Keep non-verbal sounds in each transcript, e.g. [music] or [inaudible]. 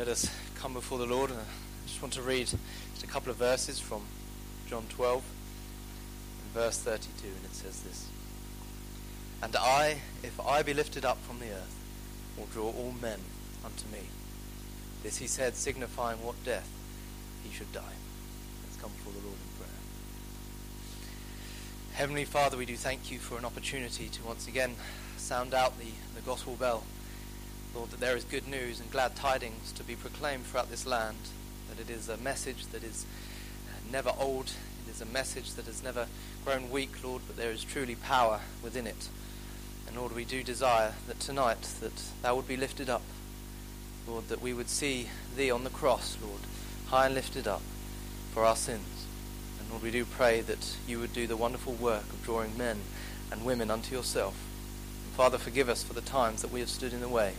let us come before the Lord. I just want to read just a couple of verses from John 12 and verse 32, and it says this And I, if I be lifted up from the earth, will draw all men unto me. This he said, signifying what death he should die. Let's come before the Lord in prayer. Heavenly Father, we do thank you for an opportunity to once again sound out the, the gospel bell. Lord, that there is good news and glad tidings to be proclaimed throughout this land, that it is a message that is uh, never old, it is a message that has never grown weak, Lord, but there is truly power within it. And Lord, we do desire that tonight that thou would be lifted up, Lord, that we would see thee on the cross, Lord, high and lifted up for our sins. And Lord, we do pray that you would do the wonderful work of drawing men and women unto yourself. Father, forgive us for the times that we have stood in the way.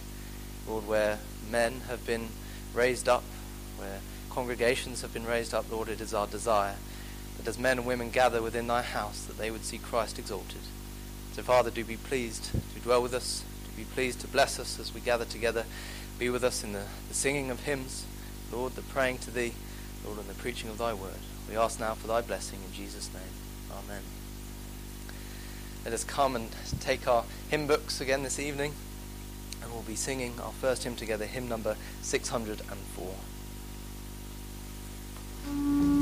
Lord, where men have been raised up, where congregations have been raised up, Lord, it is our desire that as men and women gather within thy house, that they would see Christ exalted. So, Father, do be pleased to dwell with us, to be pleased to bless us as we gather together. Be with us in the, the singing of hymns, Lord, the praying to thee, Lord, and the preaching of thy word. We ask now for thy blessing in Jesus' name. Amen. Let us come and take our hymn books again this evening and we'll be singing our first hymn together, hymn number 604.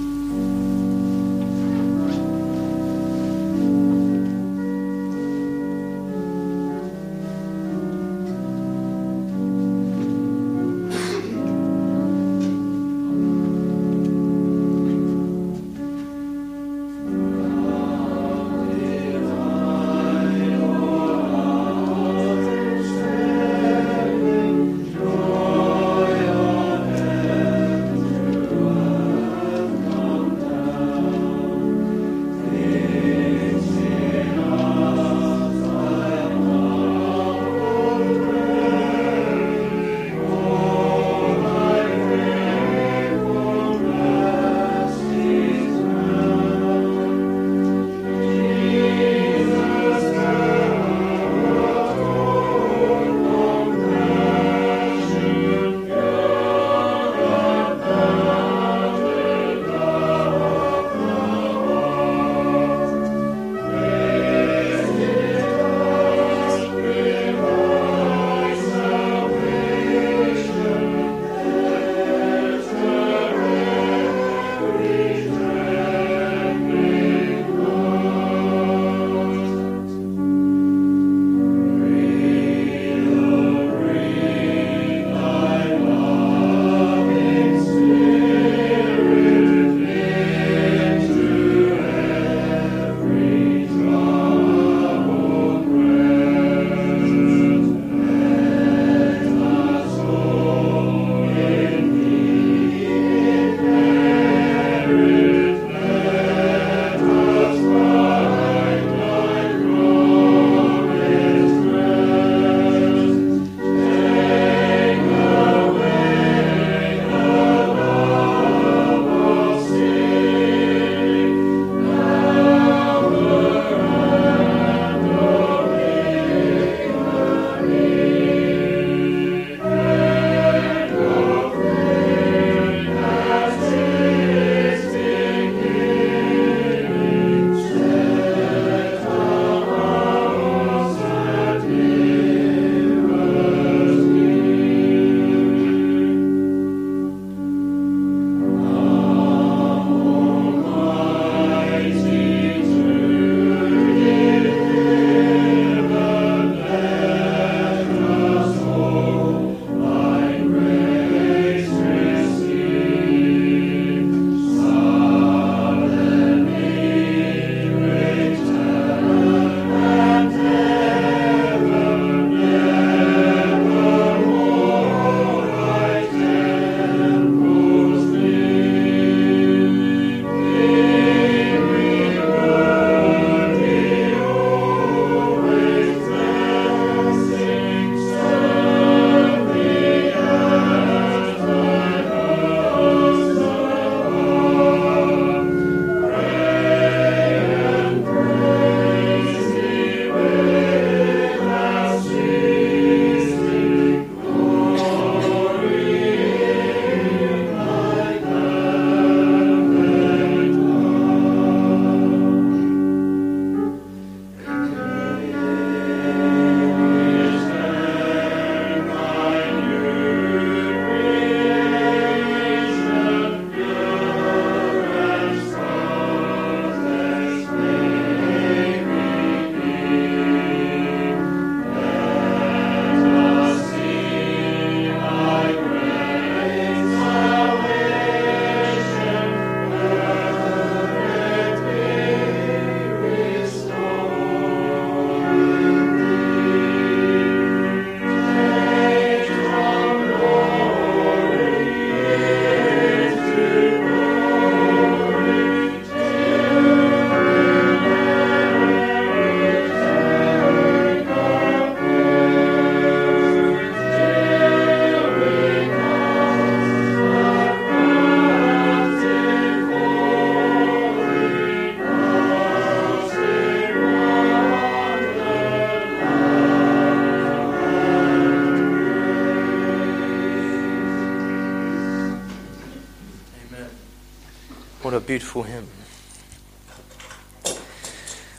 Beautiful hymn.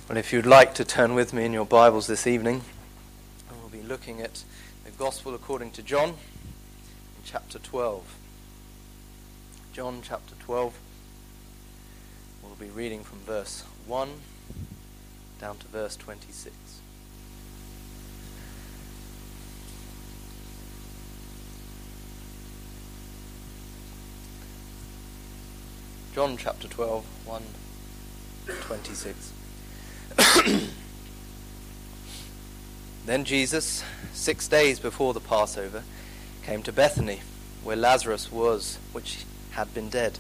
Well, if you'd like to turn with me in your Bibles this evening, we'll be looking at the Gospel according to John, in chapter 12. John chapter 12. We'll be reading from verse 1 down to verse 26. John chapter 12, 1 26. [coughs] then Jesus, six days before the Passover, came to Bethany, where Lazarus was, which had been dead,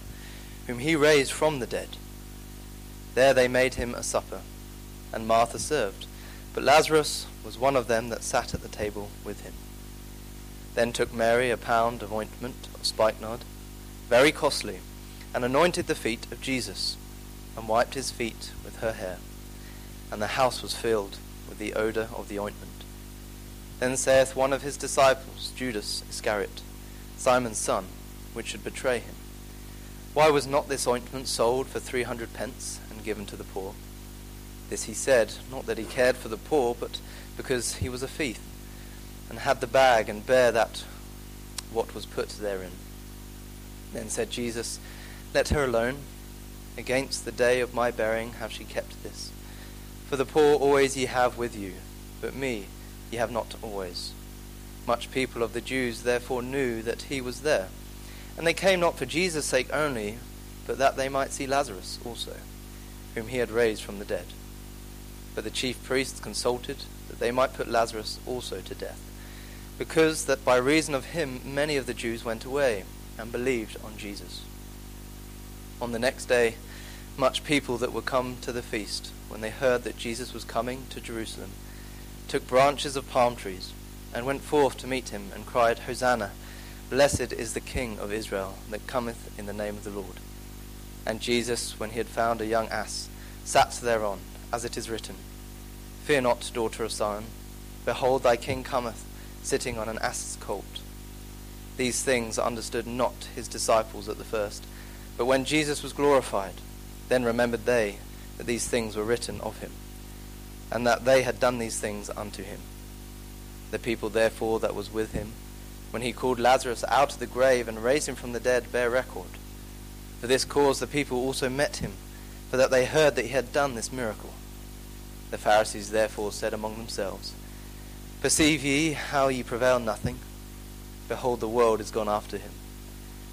whom he raised from the dead. There they made him a supper, and Martha served, but Lazarus was one of them that sat at the table with him. Then took Mary a pound of ointment of spikenard, very costly, and anointed the feet of Jesus, and wiped his feet with her hair. And the house was filled with the odour of the ointment. Then saith one of his disciples, Judas Iscariot, Simon's son, which should betray him, Why was not this ointment sold for three hundred pence, and given to the poor? This he said, not that he cared for the poor, but because he was a thief, and had the bag, and bare that what was put therein. Then said Jesus, let her alone. Against the day of my burying have she kept this. For the poor always ye have with you, but me ye have not always. Much people of the Jews therefore knew that he was there. And they came not for Jesus' sake only, but that they might see Lazarus also, whom he had raised from the dead. But the chief priests consulted that they might put Lazarus also to death, because that by reason of him many of the Jews went away and believed on Jesus. On the next day, much people that were come to the feast, when they heard that Jesus was coming to Jerusalem, took branches of palm trees, and went forth to meet him, and cried, Hosanna! Blessed is the King of Israel that cometh in the name of the Lord. And Jesus, when he had found a young ass, sat thereon, as it is written, Fear not, daughter of Zion, behold thy king cometh, sitting on an ass's colt. These things understood not his disciples at the first. But when Jesus was glorified, then remembered they that these things were written of him, and that they had done these things unto him. The people therefore that was with him, when he called Lazarus out of the grave and raised him from the dead, bear record. For this cause the people also met him, for that they heard that he had done this miracle. The Pharisees therefore said among themselves, Perceive ye how ye prevail nothing? Behold, the world is gone after him.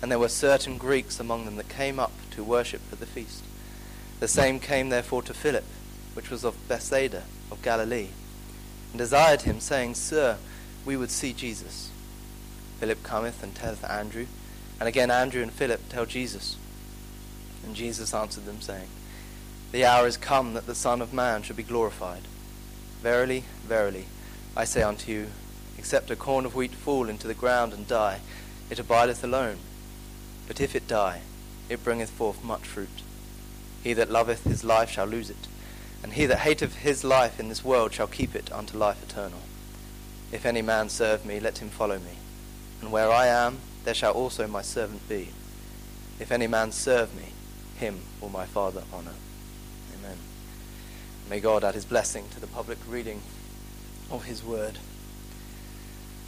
And there were certain Greeks among them that came up to worship at the feast. The same came therefore to Philip, which was of Bethsaida of Galilee, and desired him, saying, Sir, we would see Jesus. Philip cometh and telleth Andrew, and again Andrew and Philip tell Jesus. And Jesus answered them, saying, The hour is come that the Son of Man should be glorified. Verily, verily, I say unto you, except a corn of wheat fall into the ground and die, it abideth alone. But if it die, it bringeth forth much fruit. He that loveth his life shall lose it, and he that hateth his life in this world shall keep it unto life eternal. If any man serve me, let him follow me. And where I am, there shall also my servant be. If any man serve me, him will my Father honor. Amen. May God add his blessing to the public reading of his word.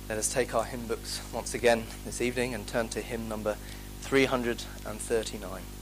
Let us take our hymn books once again this evening and turn to hymn number 339.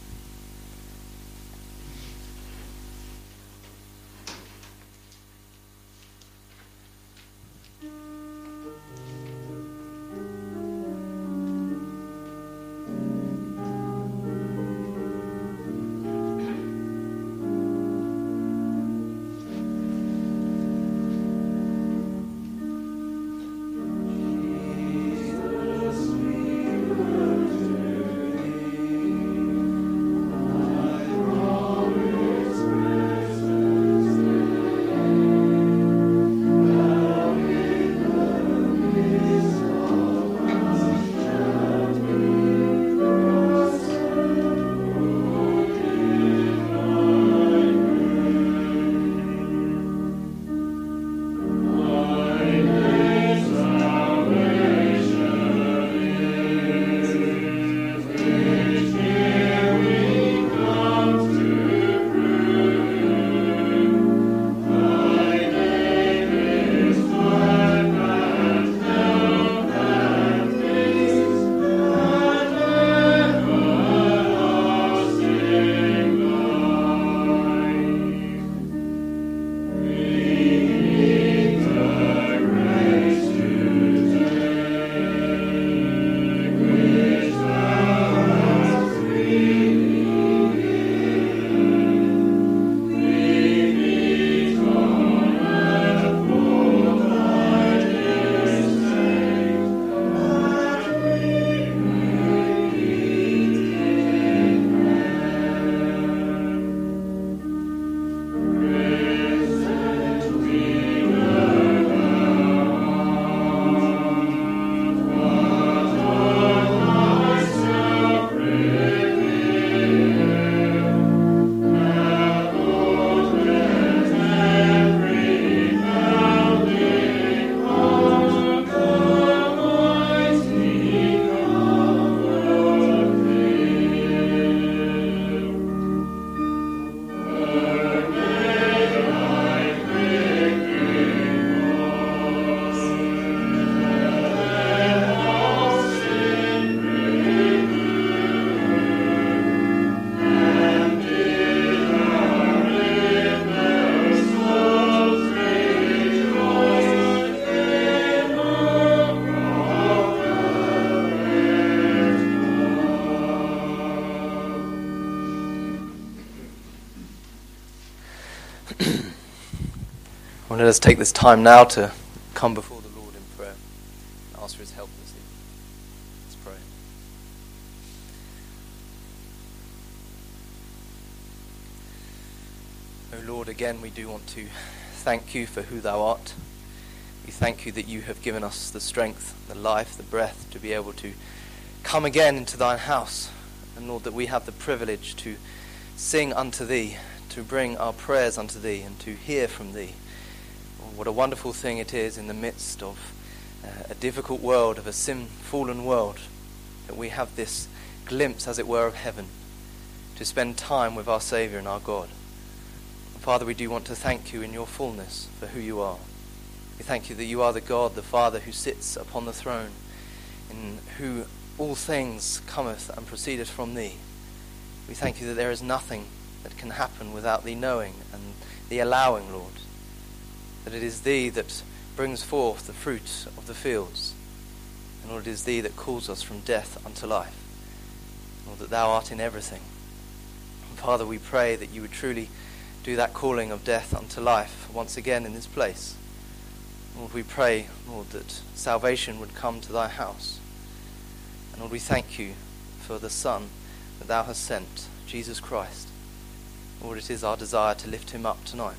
Let us take this time now to come before the Lord in prayer and ask for his help this evening. Let's pray. Oh Lord, again we do want to thank you for who thou art. We thank you that you have given us the strength, the life, the breath to be able to come again into thine house. And Lord, that we have the privilege to sing unto thee, to bring our prayers unto thee, and to hear from thee. What a wonderful thing it is in the midst of uh, a difficult world, of a sin fallen world, that we have this glimpse, as it were, of heaven, to spend time with our Saviour and our God. And Father, we do want to thank you in your fullness for who you are. We thank you that you are the God, the Father, who sits upon the throne, in who all things cometh and proceedeth from thee. We thank you that there is nothing that can happen without thee knowing and thee allowing, Lord that it is thee that brings forth the fruit of the fields, and Lord, it is thee that calls us from death unto life. Lord, that thou art in everything. And Father, we pray that you would truly do that calling of death unto life once again in this place. Lord, we pray, Lord, that salvation would come to thy house. And Lord, we thank you for the Son that thou hast sent, Jesus Christ. Lord, it is our desire to lift him up tonight.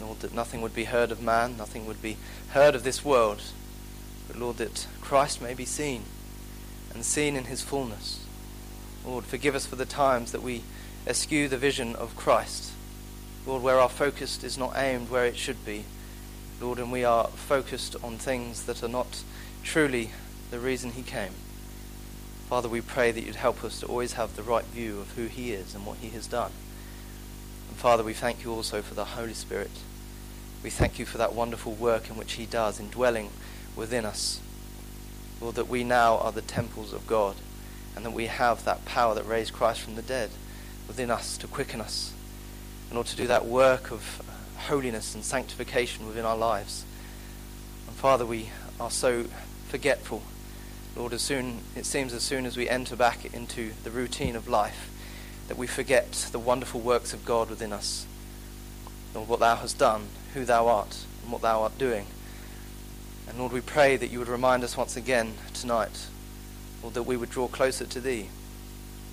Lord, that nothing would be heard of man, nothing would be heard of this world, but Lord, that Christ may be seen and seen in his fullness. Lord, forgive us for the times that we eschew the vision of Christ. Lord, where our focus is not aimed where it should be. Lord, and we are focused on things that are not truly the reason he came. Father, we pray that you'd help us to always have the right view of who he is and what he has done. And Father, we thank you also for the Holy Spirit. We thank you for that wonderful work in which he does, indwelling within us. Lord, that we now are the temples of God, and that we have that power that raised Christ from the dead within us to quicken us, in order to do that work of holiness and sanctification within our lives. And Father, we are so forgetful. Lord, as soon it seems as soon as we enter back into the routine of life, that we forget the wonderful works of God within us. Lord, what thou hast done, who thou art, and what thou art doing. And Lord, we pray that you would remind us once again tonight, Lord, that we would draw closer to thee,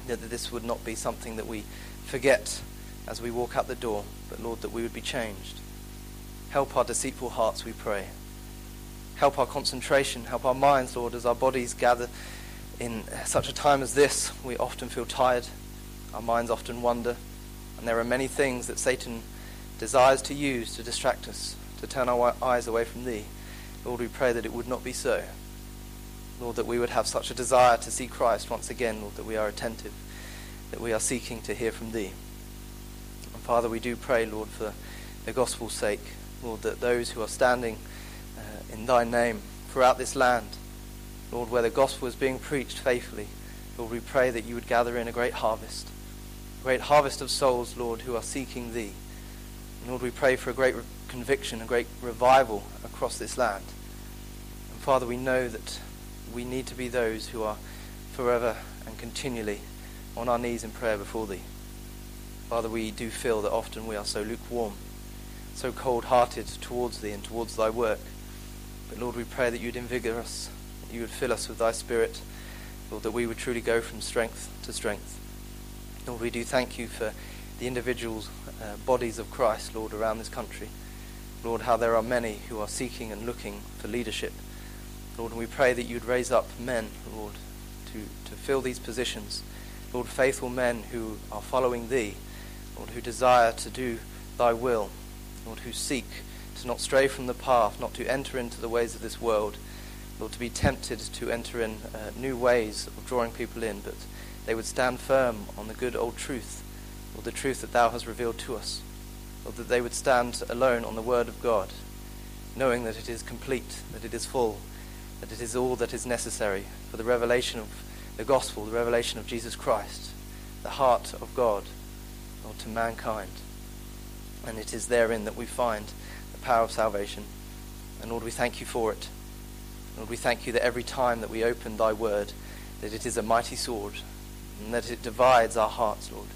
that this would not be something that we forget as we walk out the door, but Lord, that we would be changed. Help our deceitful hearts, we pray. Help our concentration, help our minds, Lord, as our bodies gather in such a time as this. We often feel tired, our minds often wander, and there are many things that Satan desires to use to distract us, to turn our eyes away from Thee. Lord, we pray that it would not be so. Lord, that we would have such a desire to see Christ once again, Lord, that we are attentive, that we are seeking to hear from Thee. And Father, we do pray, Lord, for the gospel's sake, Lord, that those who are standing uh, in Thy name throughout this land, Lord, where the gospel is being preached faithfully, Lord, we pray that you would gather in a great harvest great harvest of souls, Lord, who are seeking Thee. Lord, we pray for a great re- conviction, a great revival across this land. And Father, we know that we need to be those who are forever and continually on our knees in prayer before Thee. Father, we do feel that often we are so lukewarm, so cold hearted towards Thee and towards Thy work. But Lord, we pray that you'd invigorate us, that you would fill us with Thy Spirit, Lord, that we would truly go from strength to strength. Lord, we do thank you for the individual uh, bodies of Christ, Lord, around this country. Lord, how there are many who are seeking and looking for leadership. Lord, and we pray that you'd raise up men, Lord, to, to fill these positions. Lord, faithful men who are following thee, Lord, who desire to do thy will, Lord, who seek to not stray from the path, not to enter into the ways of this world, Lord, to be tempted to enter in uh, new ways of drawing people in, but they would stand firm on the good old truth, or the truth that thou hast revealed to us, or that they would stand alone on the word of God, knowing that it is complete, that it is full, that it is all that is necessary for the revelation of the gospel, the revelation of Jesus Christ, the heart of God, or to mankind. And it is therein that we find the power of salvation. And Lord, we thank you for it. Lord, we thank you that every time that we open thy word, that it is a mighty sword and that it divides our hearts, Lord.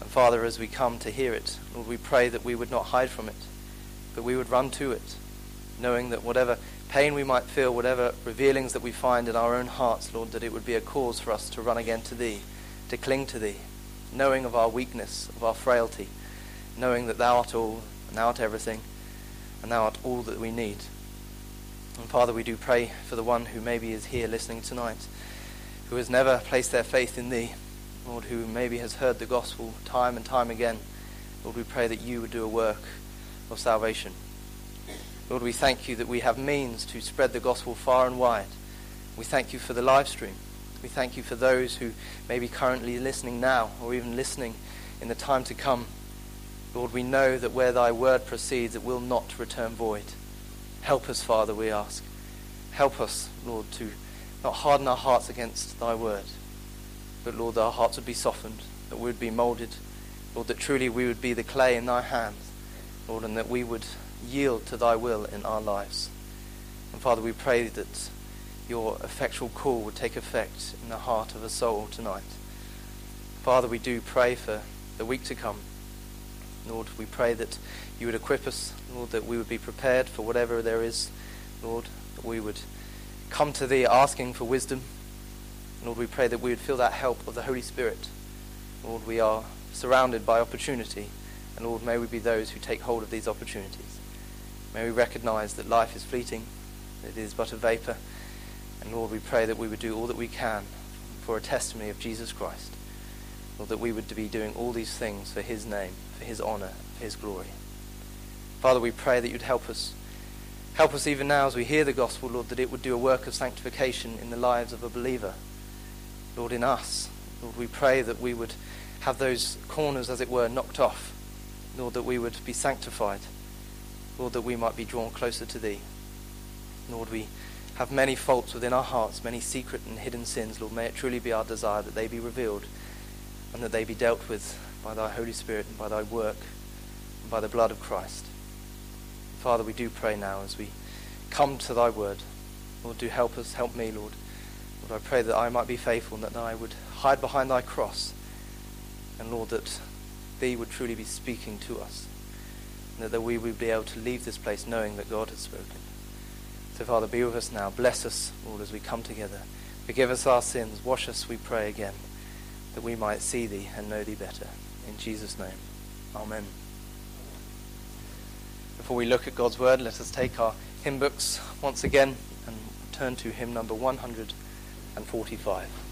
And Father, as we come to hear it, Lord, we pray that we would not hide from it, but we would run to it, knowing that whatever pain we might feel, whatever revealings that we find in our own hearts, Lord, that it would be a cause for us to run again to Thee, to cling to Thee, knowing of our weakness, of our frailty, knowing that Thou art all, and Thou art everything, and Thou art all that we need. And Father, we do pray for the one who maybe is here listening tonight, who has never placed their faith in Thee, Lord, who maybe has heard the gospel time and time again. Lord, we pray that You would do a work of salvation. Lord, we thank you that we have means to spread the gospel far and wide. We thank you for the live stream. We thank you for those who may be currently listening now or even listening in the time to come. Lord, we know that where thy word proceeds, it will not return void. Help us, Father, we ask. Help us, Lord, to not harden our hearts against thy word, but, Lord, that our hearts would be softened, that we would be molded. Lord, that truly we would be the clay in thy hands, Lord, and that we would yield to thy will in our lives. And Father, we pray that your effectual call would take effect in the heart of a soul tonight. Father, we do pray for the week to come. Lord, we pray that you would equip us, Lord, that we would be prepared for whatever there is, Lord, that we would come to thee asking for wisdom. Lord, we pray that we would feel that help of the Holy Spirit. Lord, we are surrounded by opportunity, and Lord, may we be those who take hold of these opportunities. May we recognize that life is fleeting, that it is but a vapor. And Lord, we pray that we would do all that we can for a testimony of Jesus Christ. Lord, that we would be doing all these things for his name, for his honor, for his glory. Father, we pray that you'd help us. Help us even now as we hear the gospel, Lord, that it would do a work of sanctification in the lives of a believer. Lord, in us. Lord, we pray that we would have those corners, as it were, knocked off. Lord, that we would be sanctified. Lord, that we might be drawn closer to Thee. Lord, we have many faults within our hearts, many secret and hidden sins. Lord, may it truly be our desire that they be revealed and that they be dealt with by Thy Holy Spirit and by Thy work and by the blood of Christ. Father, we do pray now as we come to Thy word. Lord, do help us, help me, Lord. Lord, I pray that I might be faithful and that I would hide behind Thy cross. And Lord, that Thee would truly be speaking to us and that we would be able to leave this place knowing that God has spoken. So, Father, be with us now. Bless us, Lord, as we come together. Forgive us our sins. Wash us, we pray again, that we might see Thee and know Thee better. In Jesus' name, Amen. Before we look at God's Word, let us take our hymn books once again and turn to hymn number 145.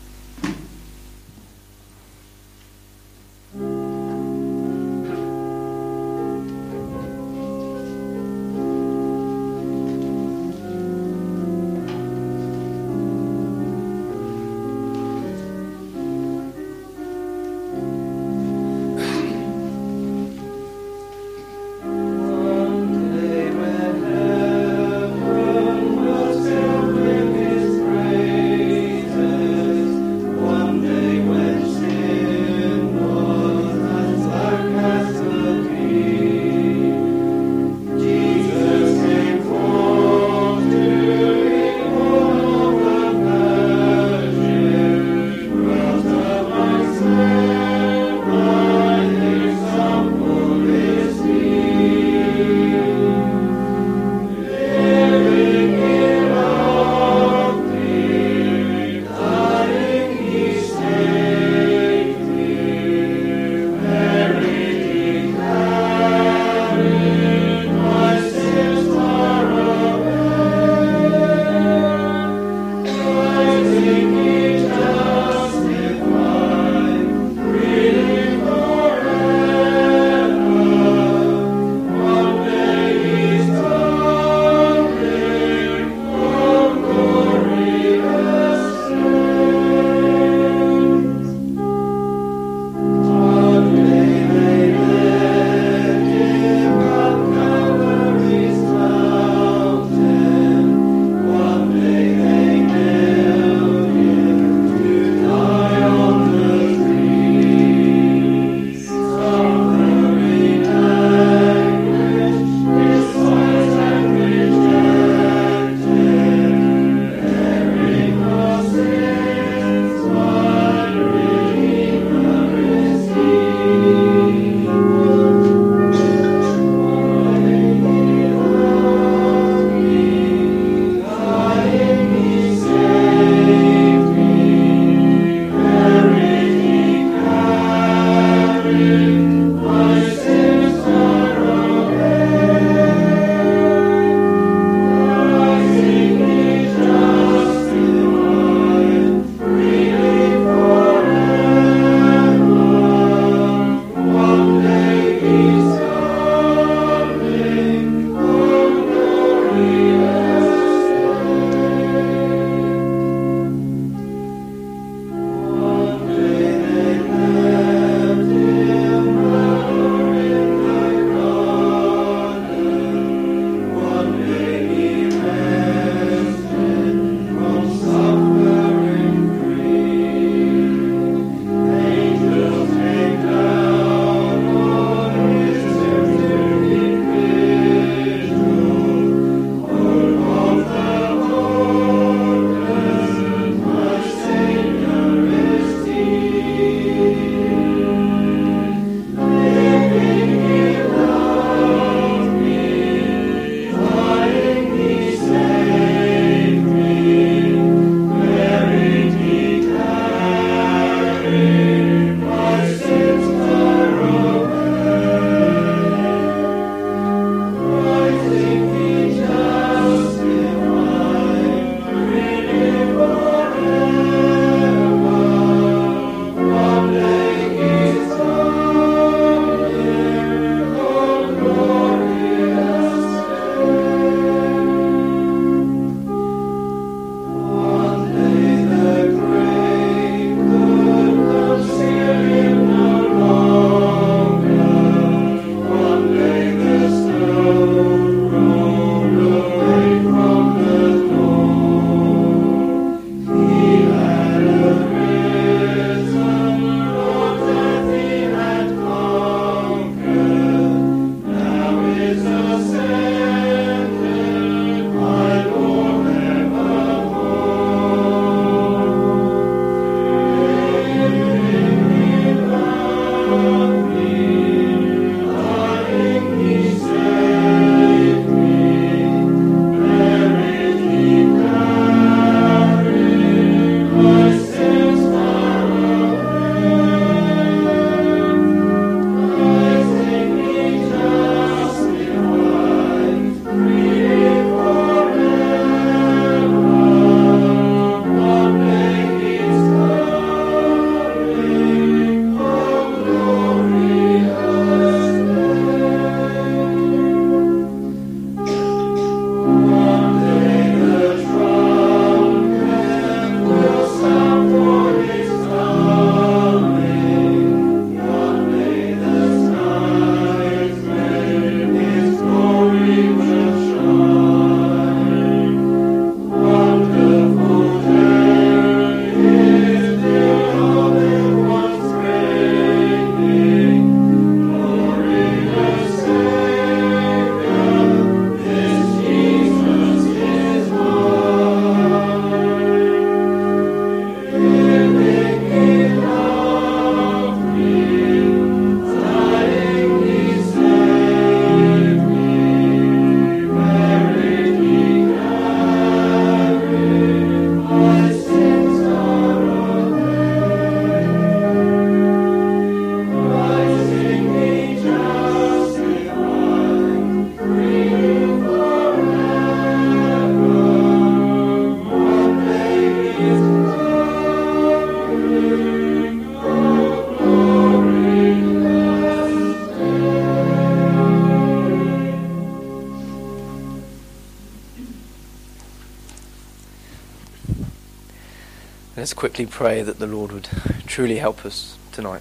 Quickly pray that the Lord would truly help us tonight.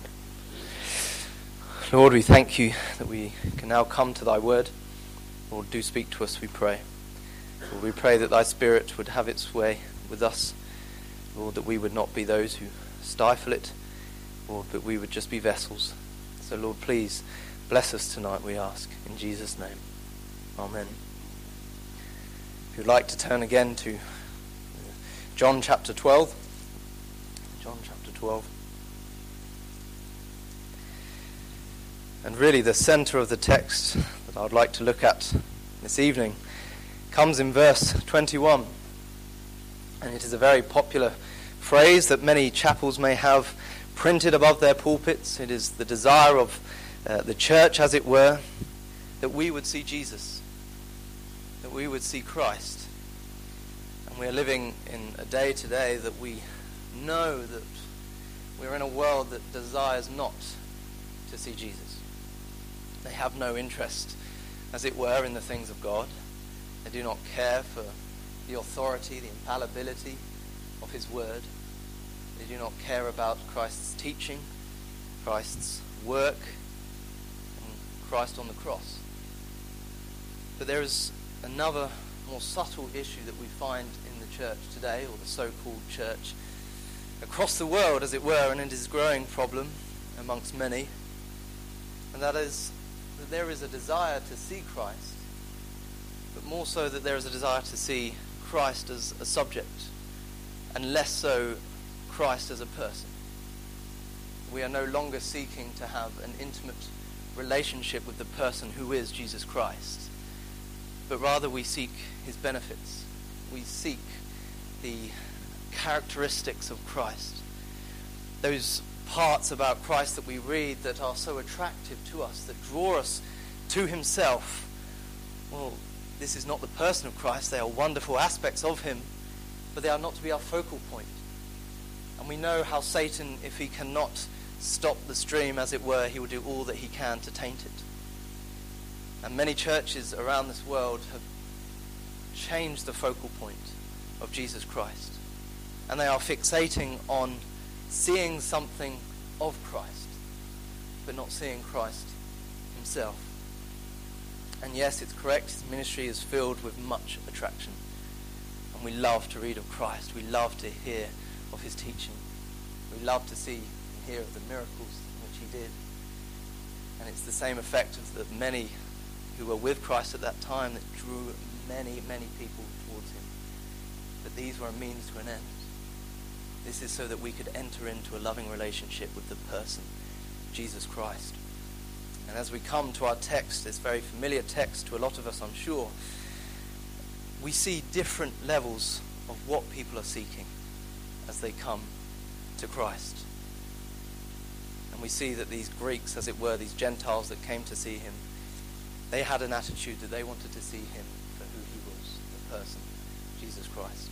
Lord, we thank you that we can now come to thy word. Lord, do speak to us, we pray. Lord, we pray that thy spirit would have its way with us. Lord, that we would not be those who stifle it, Lord, but we would just be vessels. So, Lord, please bless us tonight, we ask. In Jesus' name. Amen. If you'd like to turn again to John chapter 12. John chapter 12. And really, the center of the text that I'd like to look at this evening comes in verse 21. And it is a very popular phrase that many chapels may have printed above their pulpits. It is the desire of uh, the church, as it were, that we would see Jesus, that we would see Christ. And we are living in a day today that we know that we're in a world that desires not to see Jesus. They have no interest, as it were, in the things of God. They do not care for the authority, the infallibility of His Word. They do not care about Christ's teaching, Christ's work, and Christ on the cross. But there is another more subtle issue that we find in the church today, or the so called church, across the world, as it were, and it is a growing problem amongst many, and that is that there is a desire to see Christ, but more so that there is a desire to see Christ as a subject, and less so Christ as a person. We are no longer seeking to have an intimate relationship with the person who is Jesus Christ, but rather we seek his benefits. We seek the characteristics of Christ. Those parts about Christ that we read that are so attractive to us, that draw us to himself. Well, this is not the person of Christ. They are wonderful aspects of him, but they are not to be our focal point. And we know how Satan, if he cannot stop the stream, as it were, he will do all that he can to taint it. And many churches around this world have changed the focal point of Jesus Christ. And they are fixating on seeing something of Christ, but not seeing Christ himself. And yes, it's correct, his ministry is filled with much attraction. And we love to read of Christ. We love to hear of his teaching. We love to see and hear of the miracles which he did. And it's the same effect of the many who were with Christ at that time that drew many, many people towards him. But these were a means to an end. This is so that we could enter into a loving relationship with the person, Jesus Christ. And as we come to our text, this very familiar text to a lot of us, I'm sure, we see different levels of what people are seeking as they come to Christ. And we see that these Greeks, as it were, these Gentiles that came to see him, they had an attitude that they wanted to see him for who he was, the person, Jesus Christ.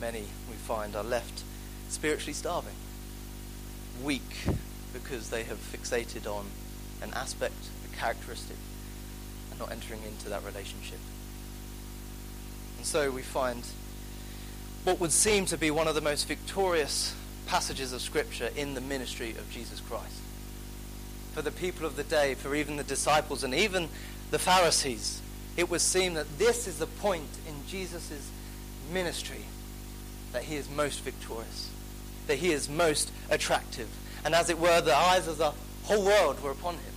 Many, we find, are left spiritually starving, weak, because they have fixated on an aspect, a characteristic, and not entering into that relationship. And so we find what would seem to be one of the most victorious passages of Scripture in the ministry of Jesus Christ. For the people of the day, for even the disciples, and even the Pharisees, it would seem that this is the point in Jesus' ministry that he is most victorious, that he is most attractive, and as it were, the eyes of the whole world were upon him.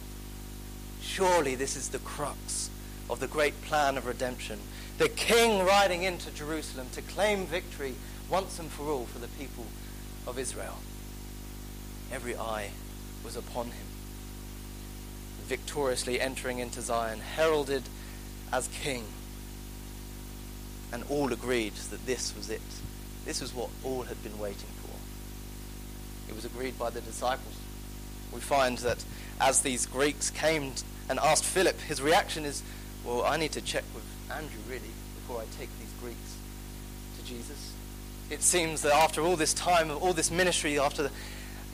Surely this is the crux of the great plan of redemption. The king riding into Jerusalem to claim victory once and for all for the people of Israel. Every eye was upon him, victoriously entering into Zion, heralded as king. And all agreed that this was it. This was what all had been waiting for. It was agreed by the disciples. We find that as these Greeks came and asked Philip, his reaction is, Well, I need to check with Andrew really before I take these Greeks to Jesus. It seems that after all this time, of all this ministry, after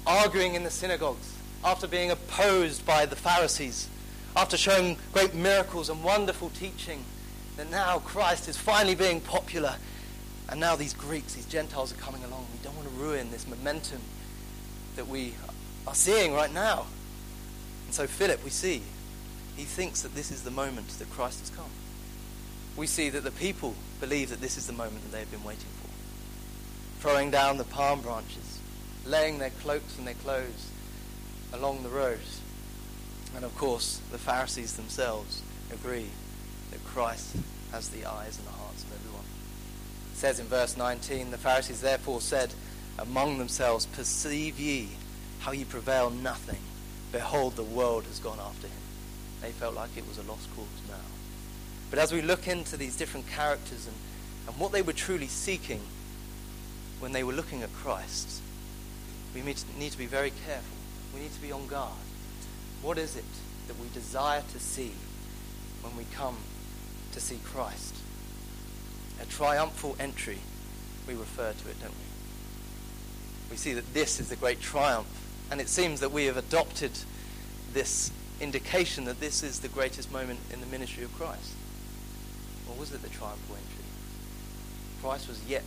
arguing in the synagogues, after being opposed by the Pharisees, after showing great miracles and wonderful teaching, that now Christ is finally being popular And now these Greeks, these Gentiles are coming along. We don't want to ruin this momentum that we are seeing right now. And so Philip, we see, he thinks that this is the moment that Christ has come. We see that the people believe that this is the moment that they have been waiting for. Throwing down the palm branches, laying their cloaks and their clothes along the road. And of course, the Pharisees themselves agree that Christ has the eyes and the. It says in verse 19, the Pharisees therefore said among themselves, Perceive ye how ye prevail nothing. Behold, the world has gone after him. They felt like it was a lost cause now. But as we look into these different characters and, and what they were truly seeking when they were looking at Christ, we need to, need to be very careful. We need to be on guard. What is it that we desire to see when we come to see Christ? A triumphal entry, we refer to it, don't we? We see that this is the great triumph. And it seems that we have adopted this indication that this is the greatest moment in the ministry of Christ. Or was it the triumphal entry? Christ was yet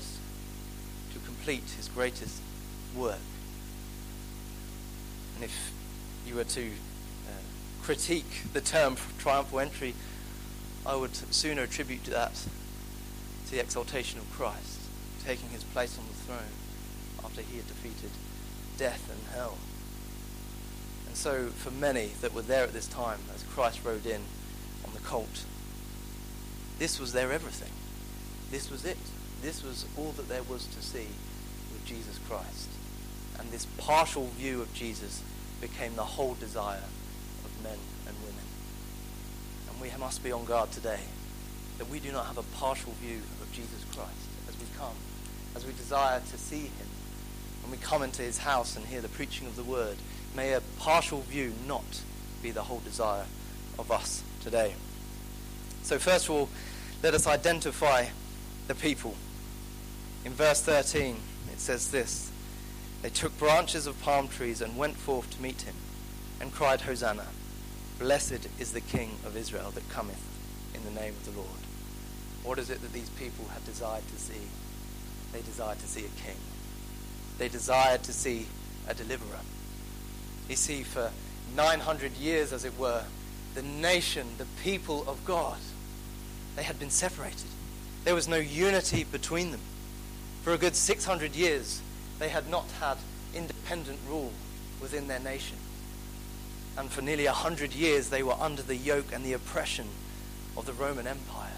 to complete his greatest work. And if you were to uh, critique the term triumphal entry, I would sooner attribute that to the exaltation of Christ, taking his place on the throne after he had defeated death and hell. And so, for many that were there at this time, as Christ rode in on the colt, this was their everything. This was it. This was all that there was to see with Jesus Christ. And this partial view of Jesus became the whole desire of men and women. And we must be on guard today that we do not have a partial view of Jesus Christ as we come, as we desire to see him when we come into his house and hear the preaching of the word, may a partial view not be the whole desire of us today. So, first of all, let us identify the people. In verse 13, it says this They took branches of palm trees and went forth to meet him, and cried, Hosanna! Blessed is the King of Israel that cometh in the name of the Lord. What is it that these people have desired to see? They desired to see a king. They desired to see a deliverer. You see, for 900 years, as it were, the nation, the people of God, they had been separated. There was no unity between them. For a good 600 years, they had not had independent rule within their nation. And for nearly 100 years, they were under the yoke and the oppression of the Roman Empire.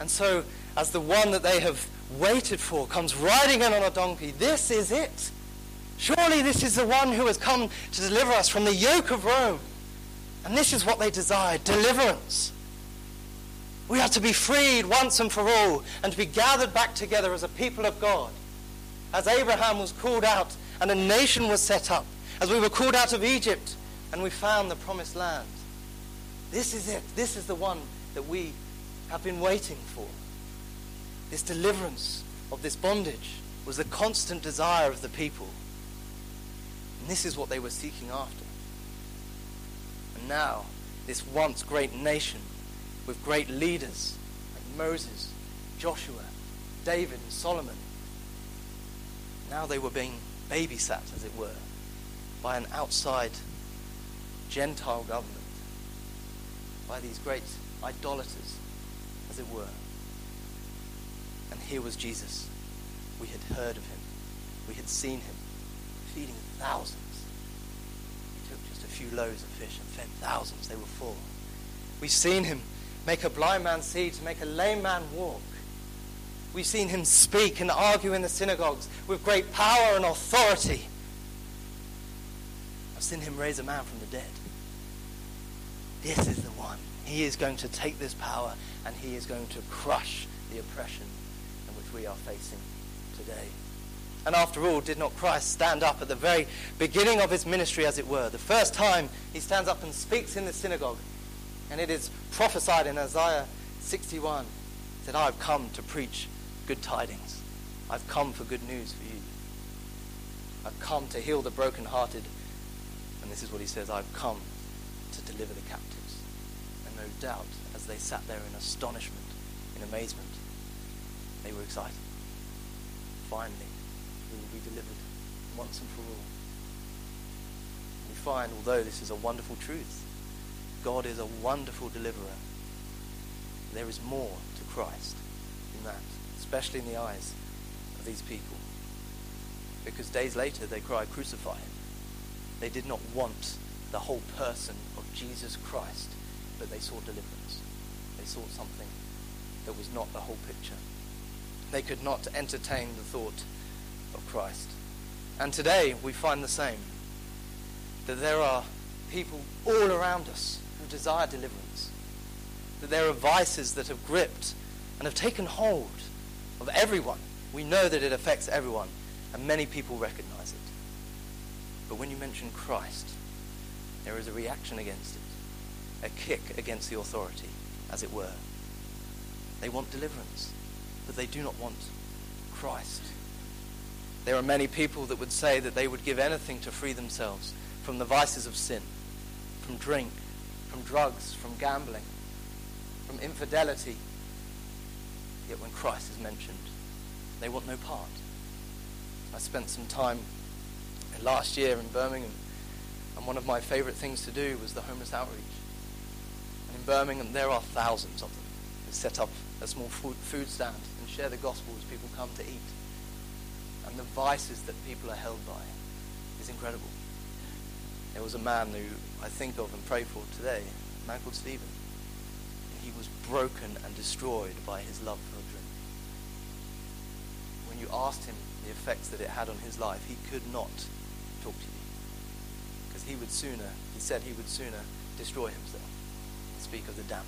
And so, as the one that they have waited for comes riding in on a donkey, this is it. Surely this is the one who has come to deliver us from the yoke of Rome. And this is what they desired deliverance. We are to be freed once and for all and to be gathered back together as a people of God. As Abraham was called out and a nation was set up, as we were called out of Egypt and we found the promised land. This is it. This is the one that we have been waiting for. This deliverance of this bondage was the constant desire of the people. And this is what they were seeking after. And now, this once great nation with great leaders like Moses, Joshua, David, and Solomon, now they were being babysat, as it were, by an outside Gentile government, by these great idolaters, as it were. And here was Jesus. We had heard of him. We had seen him feeding thousands. He took just a few loaves of fish and fed thousands. They were full. We've seen him make a blind man see, to make a lame man walk. We've seen him speak and argue in the synagogues with great power and authority. I've seen him raise a man from the dead. This is the one. He is going to take this power and he is going to crush the oppression in which we are facing today. And after all, did not Christ stand up at the very beginning of his ministry, as it were? The first time he stands up and speaks in the synagogue. And it is prophesied in Isaiah 61 that I've come to preach good tidings. I've come for good news for you. I've come to heal the brokenhearted. And this is what he says I've come to deliver the captives. And no doubt, they sat there in astonishment, in amazement, they were excited. finally we will be delivered once and for all. We find, although this is a wonderful truth, God is a wonderful deliverer. There is more to Christ in that, especially in the eyes of these people. Because days later they cry, Crucify him. They did not want the whole person of Jesus Christ, but they saw deliverance. They sought something that was not the whole picture. They could not entertain the thought of Christ. And today we find the same. That there are people all around us who desire deliverance. That there are vices that have gripped and have taken hold of everyone. We know that it affects everyone, and many people recognize it. But when you mention Christ, there is a reaction against it, a kick against the authority, as it were. They want deliverance, but they do not want Christ. There are many people that would say that they would give anything to free themselves from the vices of sin, from drink, from drugs, from gambling, from infidelity. Yet when Christ is mentioned, they want no part. I spent some time last year in Birmingham, and one of my favorite things to do was the homeless outreach. And in Birmingham, there are thousands of them who set up a small food stand and share the gospel as people come to eat. And the vices that people are held by is incredible. There was a man who I think of and pray for today, a man called Stephen. He was broken and destroyed by his love for drink. When you asked him the effects that it had on his life, he could not talk to you. Because he would sooner, he said he would sooner destroy himself speak of the damage.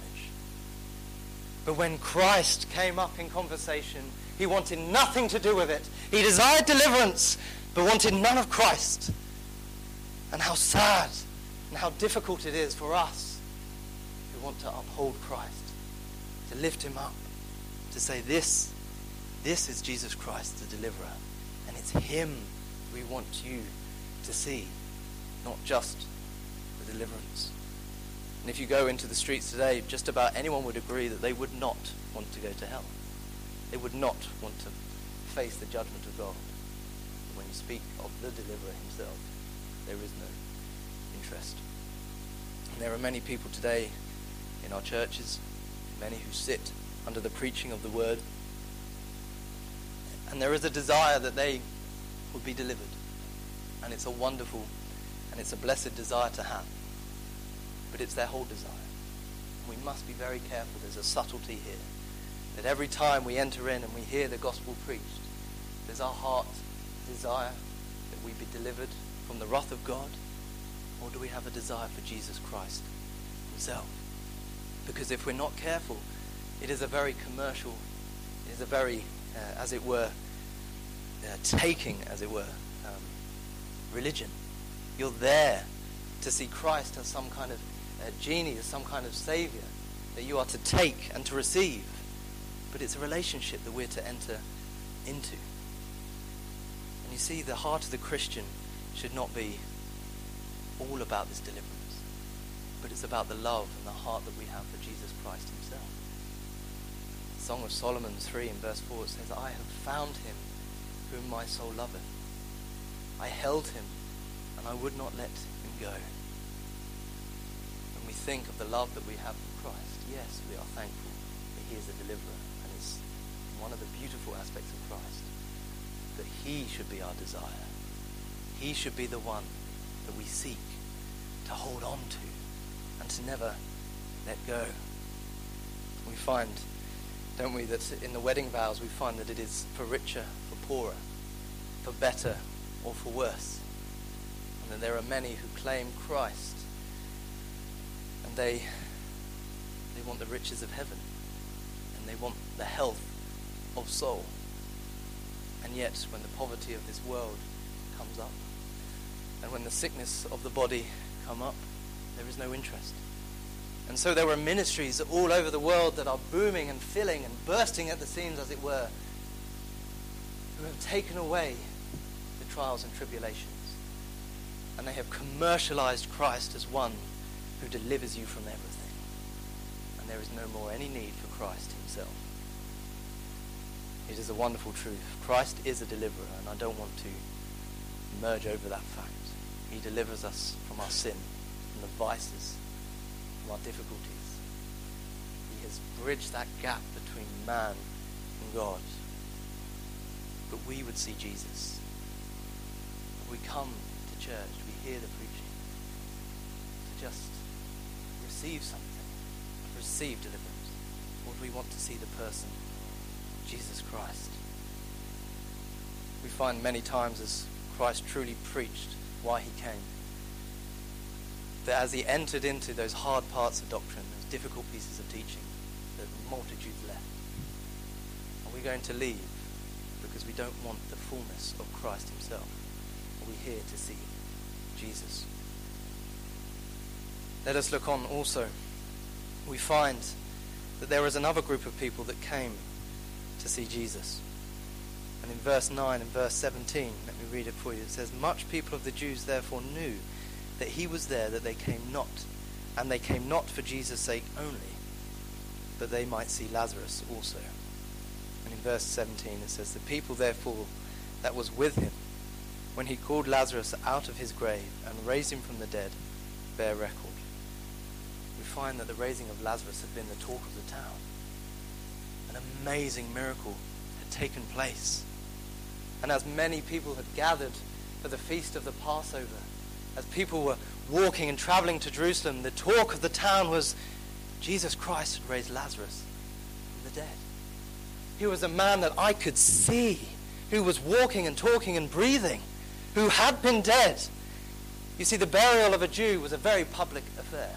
But when Christ came up in conversation, he wanted nothing to do with it. He desired deliverance, but wanted none of Christ. And how sad and how difficult it is for us who want to uphold Christ, to lift him up, to say, This, this is Jesus Christ, the deliverer. And it's him we want you to see, not just the deliverance. And if you go into the streets today, just about anyone would agree that they would not want to go to hell. They would not want to face the judgment of God. When you speak of the deliverer himself, there is no interest. And there are many people today in our churches, many who sit under the preaching of the word, and there is a desire that they would be delivered. And it's a wonderful and it's a blessed desire to have. But it's their whole desire. And We must be very careful. There's a subtlety here. That every time we enter in and we hear the gospel preached, does our heart desire that we be delivered from the wrath of God? Or do we have a desire for Jesus Christ himself? Because if we're not careful, it is a very commercial, it is a very, uh, as it were, uh, taking, as it were, religion. You're there to see Christ as some kind of uh, genie, as some kind of savior that you are to take and to receive. But it's a relationship that we're to enter into. And you see, the heart of the Christian should not be all about this deliverance, but it's about the love and the heart that we have for Jesus Christ himself. The Song of Solomon 3 in verse 4 says, I have found him whom my soul loveth. I held him and I would not let him go. When we think of the love that we have for Christ, yes, we are thankful that he is a deliverer. And it's one of the beautiful aspects of Christ that he should be our desire. He should be the one that we seek to hold on to and to never let go. We find, don't we, that in the wedding vows we find that it is for richer, for poorer, for better, or for worse. And then there are many who claim Christ and they they want the riches of heaven and they want the health of soul. And yet when the poverty of this world comes up and when the sickness of the body come up, there is no interest. And so there are ministries all over the world that are booming and filling and bursting at the seams, as it were, who have taken away the trials and tribulations. And they have commercialized Christ as one who delivers you from everything. And there is no more any need for Christ himself. It is a wonderful truth. Christ is a deliverer, and I don't want to merge over that fact. He delivers us from our sin, from the vices, from our difficulties. He has bridged that gap between man and God. But we would see Jesus. We come to church, we hear the preaching, receive something, receive deliverance. Or do we want to see the person, Jesus Christ? We find many times as Christ truly preached why he came, that as he entered into those hard parts of doctrine, those difficult pieces of teaching, the multitudes left. Are we going to leave because we don't want the fullness of Christ himself? Are we here to see Jesus? Let us look on also. We find that there was another group of people that came to see Jesus. And in verse 9 and verse 17, let me read it for you. It says, Much people of the Jews therefore knew that he was there, that they came not. And they came not for Jesus' sake only, but they might see Lazarus also. And in verse 17 it says, The people therefore that was with him, when he called Lazarus out of his grave and raised him from the dead, bear record. Find that the raising of Lazarus had been the talk of the town. An amazing miracle had taken place. And as many people had gathered for the feast of the Passover, as people were walking and traveling to Jerusalem, the talk of the town was Jesus Christ had raised Lazarus from the dead. He was a man that I could see, who was walking and talking and breathing, who had been dead. You see, the burial of a Jew was a very public affair.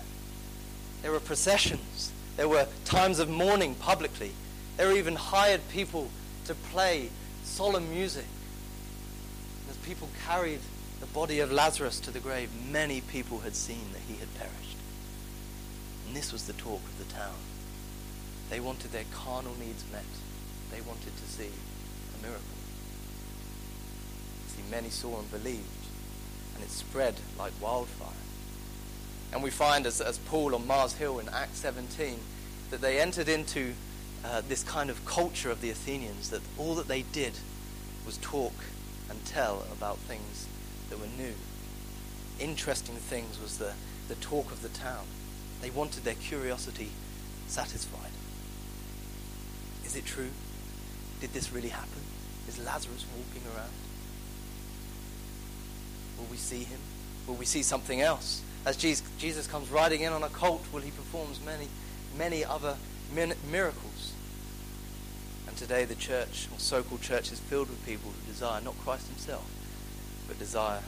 There were processions. There were times of mourning publicly. There were even hired people to play solemn music. As people carried the body of Lazarus to the grave, many people had seen that he had perished. And this was the talk of the town. They wanted their carnal needs met. They wanted to see a miracle. See, many saw and believed, and it spread like wildfire. And we find, as, as Paul on Mars Hill in Acts 17, that they entered into uh, this kind of culture of the Athenians, that all that they did was talk and tell about things that were new. Interesting things was the, the talk of the town. They wanted their curiosity satisfied. Is it true? Did this really happen? Is Lazarus walking around? Will we see him? Will we see something else? As Jesus comes riding in on a colt, will he performs many, many other miracles? And today the church, or so-called church, is filled with people who desire not Christ himself, but desire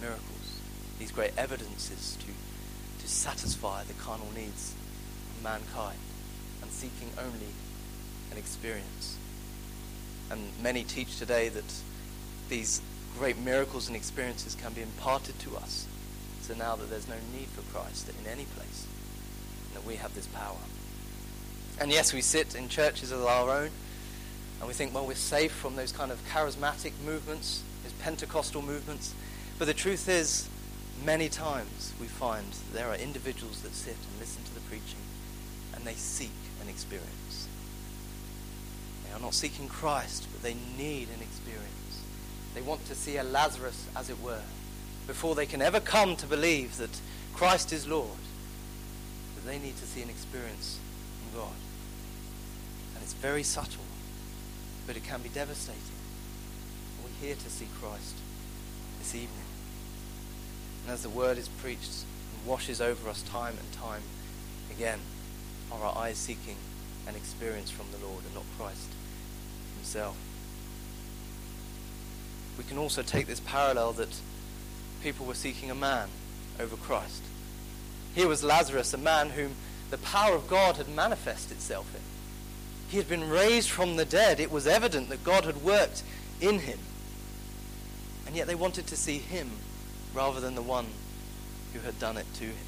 miracles. These great evidences to, to satisfy the carnal needs of mankind and seeking only an experience. And many teach today that these great miracles and experiences can be imparted to us. So now that there's no need for Christ in any place, that we have this power. And yes, we sit in churches of our own, and we think, well, we're safe from those kind of charismatic movements, those Pentecostal movements. But the truth is, many times we find there are individuals that sit and listen to the preaching, and they seek an experience. They are not seeking Christ, but they need an experience. They want to see a Lazarus, as it were, before they can ever come to believe that Christ is Lord. that they need to see an experience in God. And it's very subtle, but it can be devastating. We're here to see Christ this evening. And as the word is preached and washes over us time and time again, are our eyes seeking an experience from the Lord and not Christ himself? we can also take this parallel that people were seeking a man over Christ. Here was Lazarus, a man whom the power of God had manifested itself in. He had been raised from the dead. It was evident that God had worked in him. And yet they wanted to see him rather than the one who had done it to him.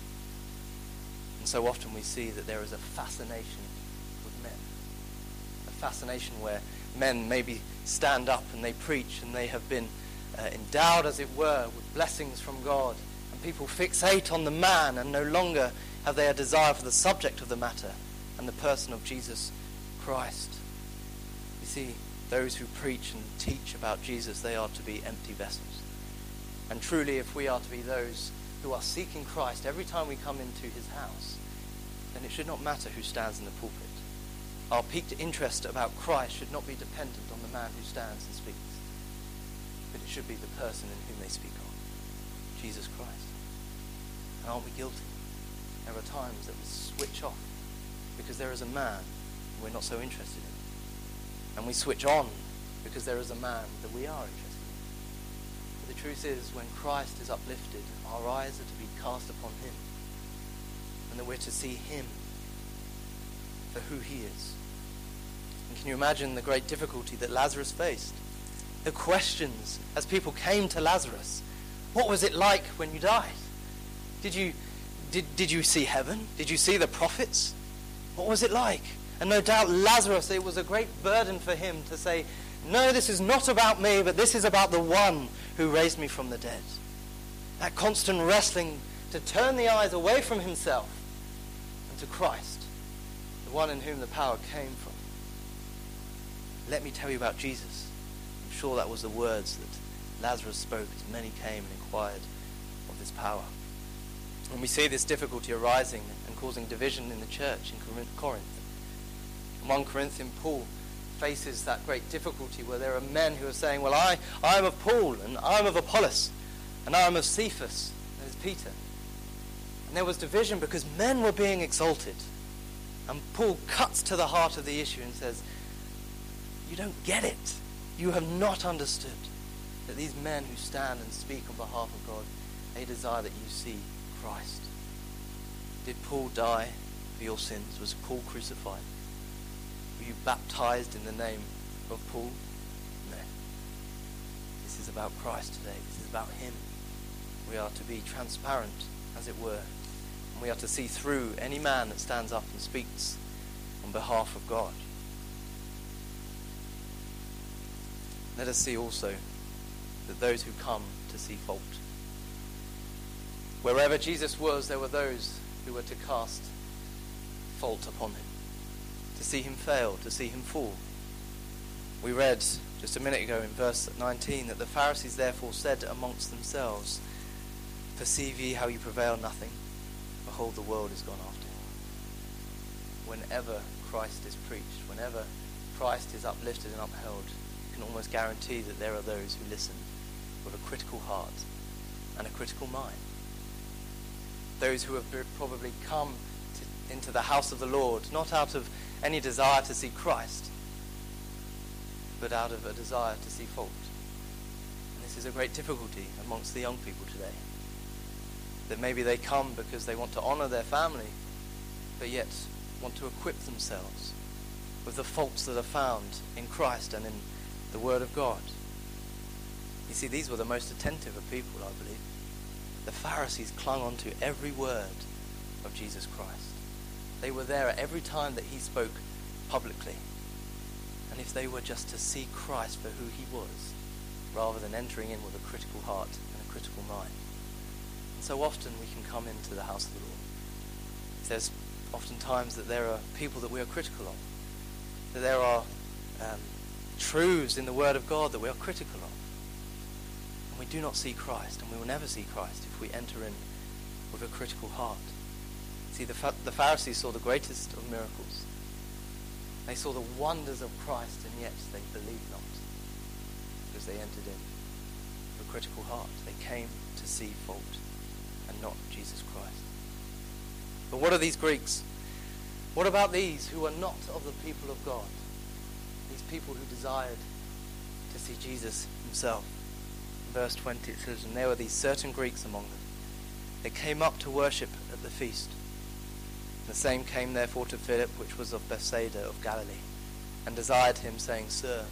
And so often we see that there is a fascination with men. A fascination where men maybe stand up and they preach and they have been uh, endowed, as it were, with blessings from God. And people fixate on the man and no longer have they a desire for the subject of the matter and the person of Jesus Christ. You see, those who preach and teach about Jesus, they are to be empty vessels. And truly, if we are to be those who are seeking Christ every time we come into his house, then it should not matter who stands in the pulpit. Our piqued interest about Christ should not be dependent on the man who stands and speaks, but it should be the person in whom they speak of, Jesus Christ. And aren't we guilty? There are times that we switch off because there is a man we're not so interested in. And we switch on because there is a man that we are interested in. But the truth is, when Christ is uplifted, our eyes are to be cast upon him. And that we're to see him for who he is. And can you imagine the great difficulty that Lazarus faced? The questions as people came to Lazarus. What was it like when you died? Did you, did, did you see heaven? Did you see the prophets? What was it like? And no doubt Lazarus, it was a great burden for him to say, No, this is not about me, but this is about the one who raised me from the dead. That constant wrestling to turn the eyes away from himself and to Christ, the one in whom the power came from. Let me tell you about Jesus. Sure that was the words that Lazarus spoke as many came and inquired of this power. And we see this difficulty arising and causing division in the church in Corinth. In 1 Corinthians, Paul faces that great difficulty where there are men who are saying, Well, I, I'm of Paul, and I'm of Apollos, and I'm of Cephas. There's Peter. And there was division because men were being exalted. And Paul cuts to the heart of the issue and says, You don't get it. You have not understood that these men who stand and speak on behalf of God, they desire that you see Christ. Did Paul die for your sins? Was Paul crucified? Were you baptized in the name of Paul? No. This is about Christ today. This is about Him. We are to be transparent, as it were. And we are to see through any man that stands up and speaks on behalf of God. Let us see also that those who come to see fault. Wherever Jesus was, there were those who were to cast fault upon him to see him fail, to see him fall. We read just a minute ago in verse 19 that the Pharisees therefore said amongst themselves, Perceive ye how you prevail nothing? Behold, the world is gone after him. Whenever Christ is preached, whenever Christ is uplifted and upheld, can almost guarantee that there are those who listen with a critical heart and a critical mind. Those who have probably come to, into the house of the Lord, not out of any desire to see Christ, but out of a desire to see fault. And this is a great difficulty amongst the young people today. That maybe they come because they want to honor their family, but yet want to equip themselves with the faults that are found in Christ and in the Word of God. You see, these were the most attentive of people, I believe. The Pharisees clung on to every word of Jesus Christ. They were there at every time that he spoke publicly. And if they were just to see Christ for who he was, rather than entering in with a critical heart and a critical mind. And so often we can come into the house of the Lord. There's oftentimes that there are people that we are critical of, that there are um, truths in the Word of God that we are critical of. And we do not see Christ, and we will never see Christ if we enter in with a critical heart. See, the, the Pharisees saw the greatest of miracles. They saw the wonders of Christ, and yet they believed not because they entered in with a critical heart. They came to see fault and not Jesus Christ. But what are these Greeks? What about these who are not of the people of God? People who desired to see Jesus himself. In verse 20 it says, And there were these certain Greeks among them. They came up to worship at the feast. The same came therefore to Philip, which was of Bethsaida of Galilee, and desired him, saying, Sir,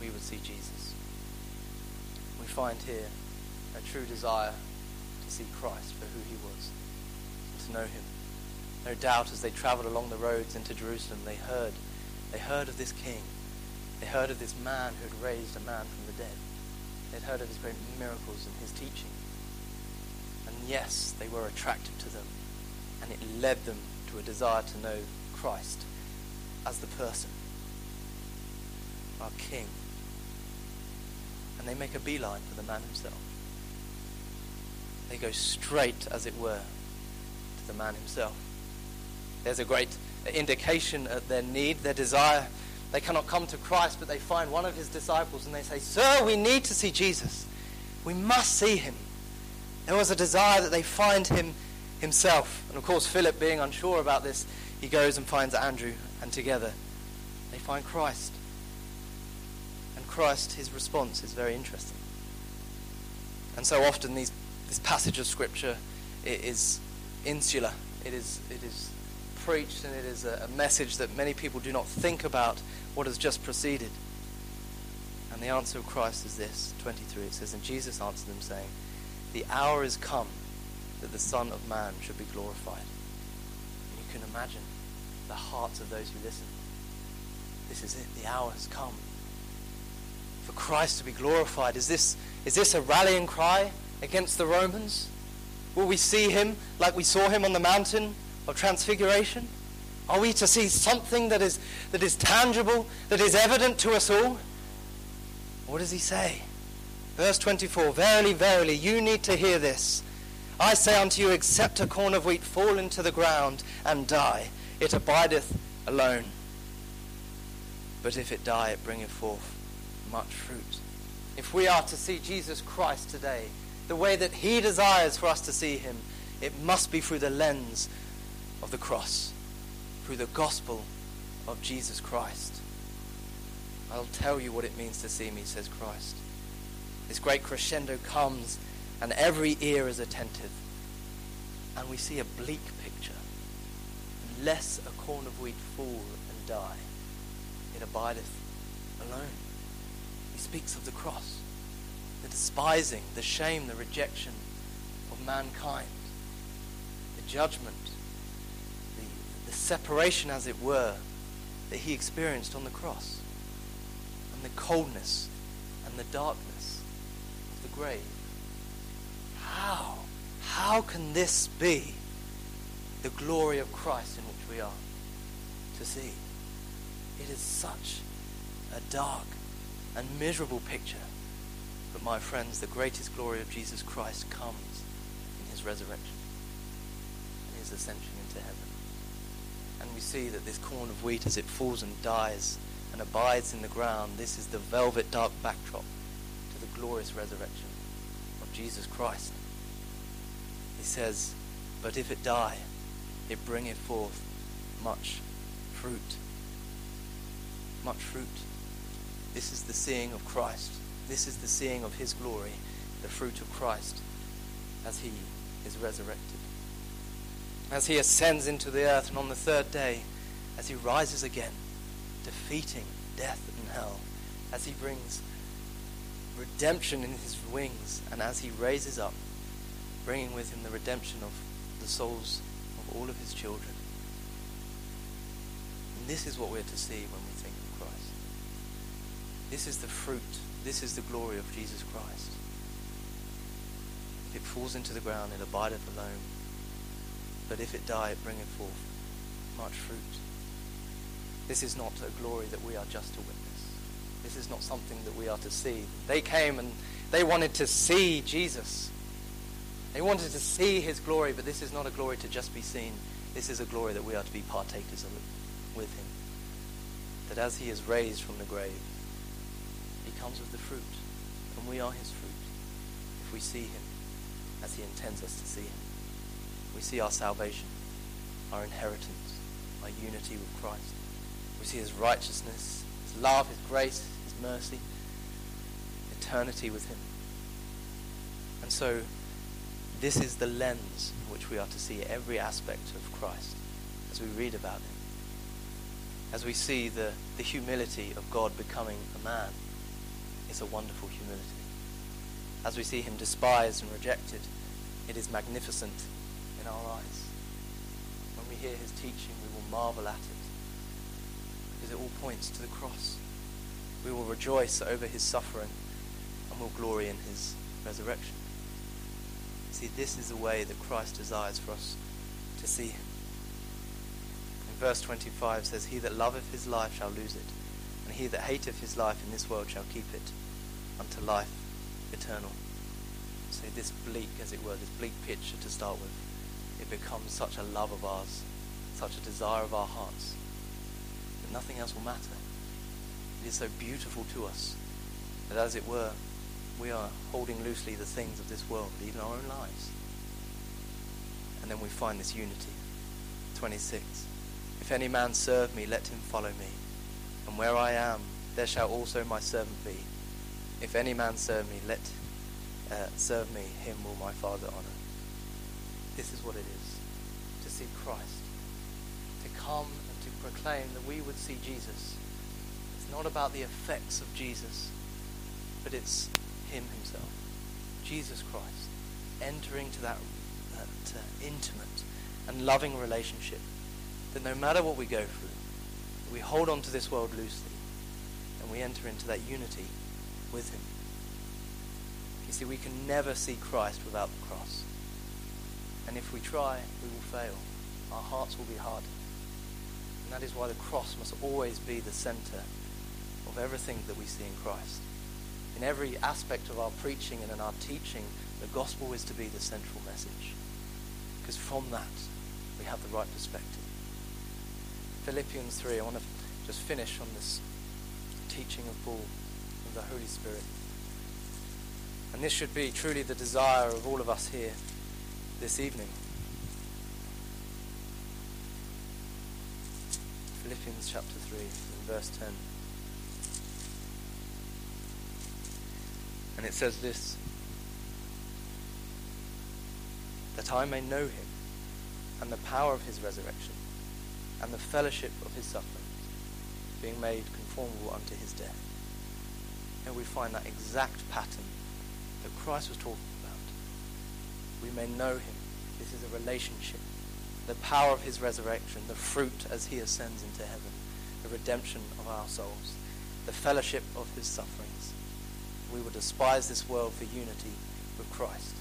we would see Jesus. We find here a true desire to see Christ for who he was, and to know him. No doubt as they travelled along the roads into Jerusalem, they heard, they heard of this king. They heard of this man who had raised a man from the dead. They'd heard of his great miracles and his teaching. And yes, they were attracted to them and it led them to a desire to know Christ as the person. our King. And they make a beeline for the man himself. They go straight, as it were, to the man himself. There's a great indication of their need, their desire. They cannot come to Christ, but they find one of his disciples and they say, Sir, we need to see Jesus. We must see him. There was a desire that they find him himself. And of course, Philip, being unsure about this, he goes and finds Andrew, and together they find Christ. And Christ, his response is very interesting. And so often these, this passage of Scripture is insular. It is, it is preached and it is a, a message that many people do not think about what has just preceded. And the answer of Christ is this 23. It says, And Jesus answered them, saying, The hour is come that the Son of Man should be glorified. And you can imagine the hearts of those who listen. This is it. The hour has come for Christ to be glorified. Is this, is this a rallying cry against the Romans? Will we see him like we saw him on the mountain of transfiguration? Are we to see something that is, that is tangible, that is evident to us all? What does he say? Verse 24 Verily, verily, you need to hear this. I say unto you, except a corn of wheat fall into the ground and die, it abideth alone. But if it die, it bringeth forth much fruit. If we are to see Jesus Christ today, the way that he desires for us to see him, it must be through the lens of the cross, through the gospel of Jesus Christ. I'll tell you what it means to see me, says Christ. This great crescendo comes and every ear is attentive. And we see a bleak picture. Unless a corn of wheat fall and die, it abideth alone. He speaks of the cross, the despising, the shame, the rejection of mankind, the judgment, separation, as it were, that he experienced on the cross, and the coldness and the darkness of the grave. How? How can this be the glory of Christ in which we are to see? It is such a dark and miserable picture. But my friends, the greatest glory of Jesus Christ comes in his resurrection, in his ascension. And we see that this corn of wheat, as it falls and dies and abides in the ground, this is the velvet dark backdrop to the glorious resurrection of Jesus Christ. He says, But if it die, it bringeth forth much fruit. Much fruit. This is the seeing of Christ. This is the seeing of his glory, the fruit of Christ, as he is resurrected. As he ascends into the earth, and on the third day, as he rises again, defeating death and hell, as he brings redemption in his wings, and as he raises up, bringing with him the redemption of the souls of all of his children. And this is what we're to see when we think of Christ. This is the fruit, this is the glory of Jesus Christ. If it falls into the ground, it abideth alone. But if it die, it bringeth forth much fruit. This is not a glory that we are just to witness. This is not something that we are to see. They came and they wanted to see Jesus. They wanted to see his glory, but this is not a glory to just be seen. This is a glory that we are to be partakers of it with him. That as he is raised from the grave, he comes with the fruit, and we are his fruit if we see him as he intends us to see him. We see our salvation, our inheritance, our unity with Christ. We see his righteousness, his love, his grace, his mercy, eternity with him. And so, this is the lens in which we are to see every aspect of Christ as we read about him. As we see the, the humility of God becoming a man, it's a wonderful humility. As we see him despised and rejected, it is magnificent in our eyes. When we hear his teaching, we will marvel at it because it all points to the cross. We will rejoice over his suffering and will glory in his resurrection. See, this is the way that Christ desires for us to see him. In verse 25 says, He that loveth his life shall lose it, And he that hateth his life in this world shall keep it unto life eternal. So this bleak, as it were, this bleak picture to start with, it becomes such a love of ours, such a desire of our hearts, that nothing else will matter. It is so beautiful to us that, as it were, we are holding loosely the things of this world, even our own lives. And then we find this unity. 26. If any man serve me, let him follow me. And where I am, there shall also my servant be. If any man serve me, let uh, serve me, him will my Father honor. This is what it is to see Christ, to come and to proclaim that we would see Jesus. It's not about the effects of Jesus, but it's him himself, Jesus Christ, entering to that, that uh, intimate and loving relationship that no matter what we go through, we hold on to this world loosely and we enter into that unity with him. You see, we can never see Christ without the cross. And if we try, we will fail. Our hearts will be hardened. And that is why the cross must always be the center of everything that we see in Christ. In every aspect of our preaching and in our teaching, the gospel is to be the central message. Because from that, we have the right perspective. Philippians 3, I want to just finish on this teaching of Paul, of the Holy Spirit. And this should be truly the desire of all of us here this evening. Philippians chapter 3, verse 10. And it says this that I may know him and the power of his resurrection and the fellowship of his sufferings, being made conformable unto his death. And we find that exact pattern that Christ was talking. We may know him. This is a relationship. The power of his resurrection, the fruit as he ascends into heaven, the redemption of our souls, the fellowship of his sufferings. We will despise this world for unity with Christ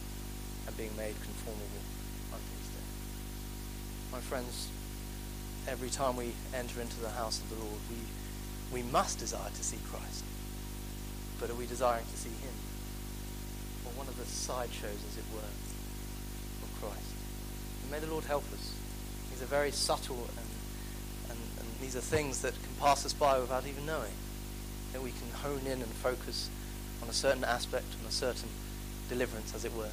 and being made conformable unto his death. My friends, every time we enter into the house of the Lord, we, we must desire to see Christ. But are we desiring to see him? Or one of the sideshows, as it were. May the Lord help us. These are very subtle and, and, and these are things that can pass us by without even knowing. That we can hone in and focus on a certain aspect, on a certain deliverance, as it were.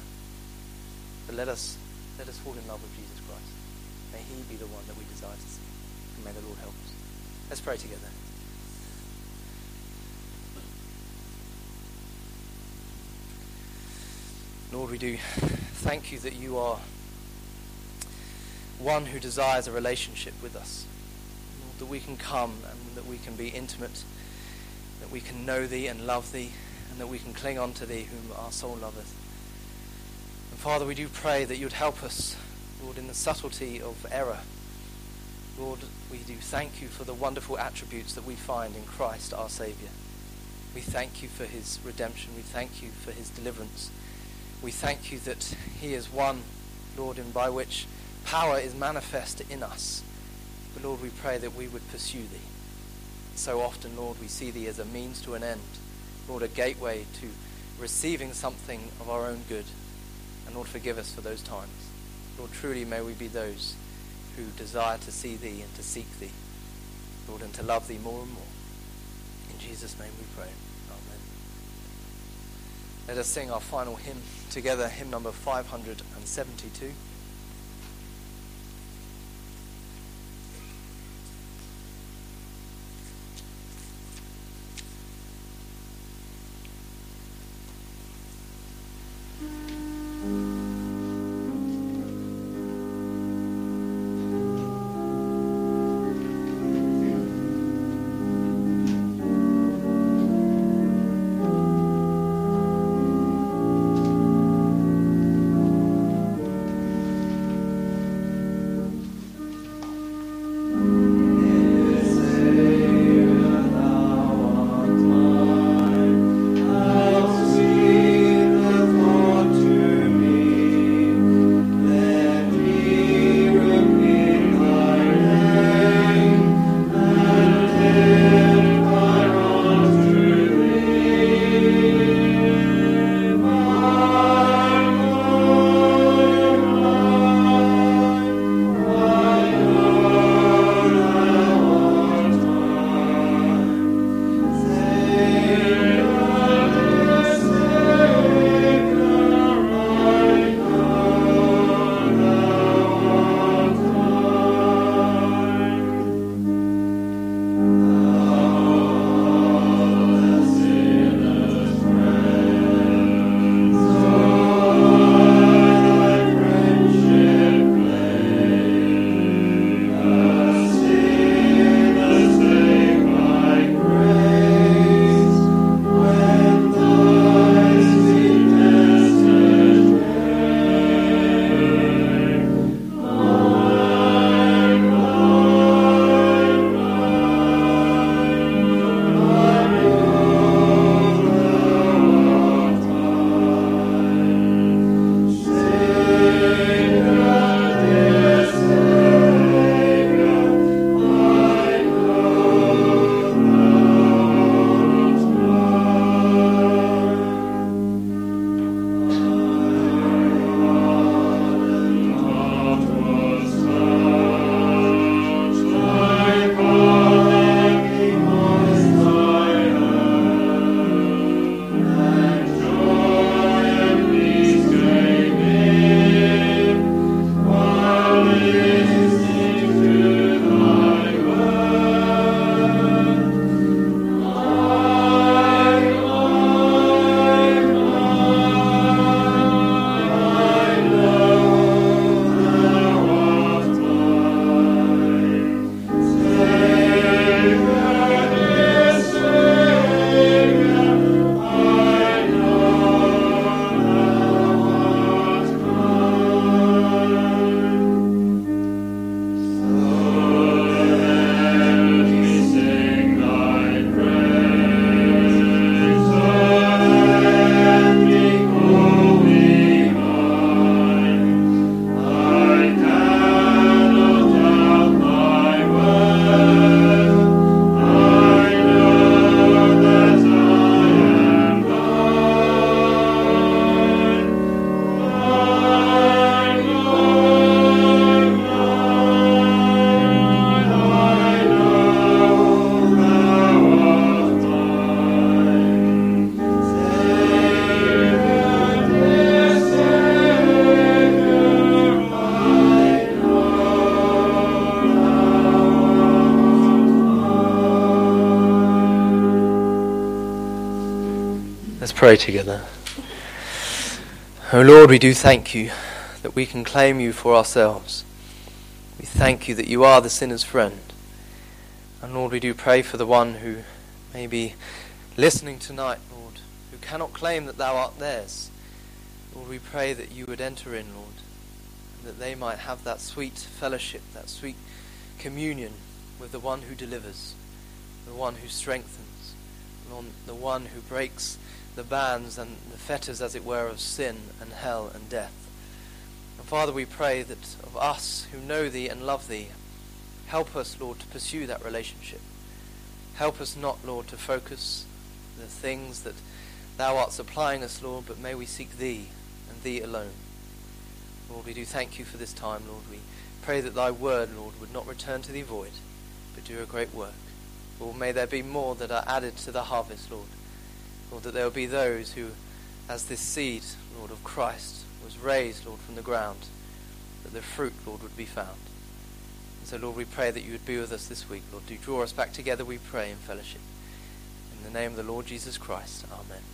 But let us let us fall in love with Jesus Christ. May He be the one that we desire to see. And may the Lord help us. Let's pray together. Lord, we do thank you that you are one who desires a relationship with us. Lord, that we can come and that we can be intimate, that we can know thee and love thee, and that we can cling on to thee whom our soul loveth. And Father, we do pray that you'd help us, Lord, in the subtlety of error. Lord, we do thank you for the wonderful attributes that we find in Christ our Saviour. We thank you for his redemption. We thank you for his deliverance. We thank you that he is one, Lord, and by which power is manifest in us. But Lord, we pray that we would pursue thee. So often, Lord, we see thee as a means to an end. Lord, a gateway to receiving something of our own good. And Lord, forgive us for those times. Lord, truly may we be those who desire to see thee and to seek thee. Lord, and to love thee more and more. In Jesus' name we pray. Amen. Let us sing our final hymn together, hymn number 572. Pray together. Oh Lord, we do thank you that we can claim you for ourselves. We thank you that you are the sinner's friend. And Lord, we do pray for the one who may be listening tonight, Lord, who cannot claim that thou art theirs. Lord, we pray that you would enter in, Lord, and that they might have that sweet fellowship, that sweet communion with the one who delivers, the one who strengthens, the one who breaks the bands and the fetters, as it were, of sin and hell and death. And Father, we pray that of us who know Thee and love Thee, help us, Lord, to pursue that relationship. Help us not, Lord, to focus the things that Thou art supplying us, Lord, but may we seek Thee and Thee alone. Lord, we do thank You for this time, Lord. We pray that Thy word, Lord, would not return to Thee void, but do a great work. Lord, may there be more that are added to the harvest, Lord. Lord, that there will be those who, as this seed, Lord, of Christ was raised, Lord, from the ground, that the fruit, Lord, would be found. And so, Lord, we pray that you would be with us this week. Lord, do draw us back together, we pray, in fellowship. In the name of the Lord Jesus Christ. Amen.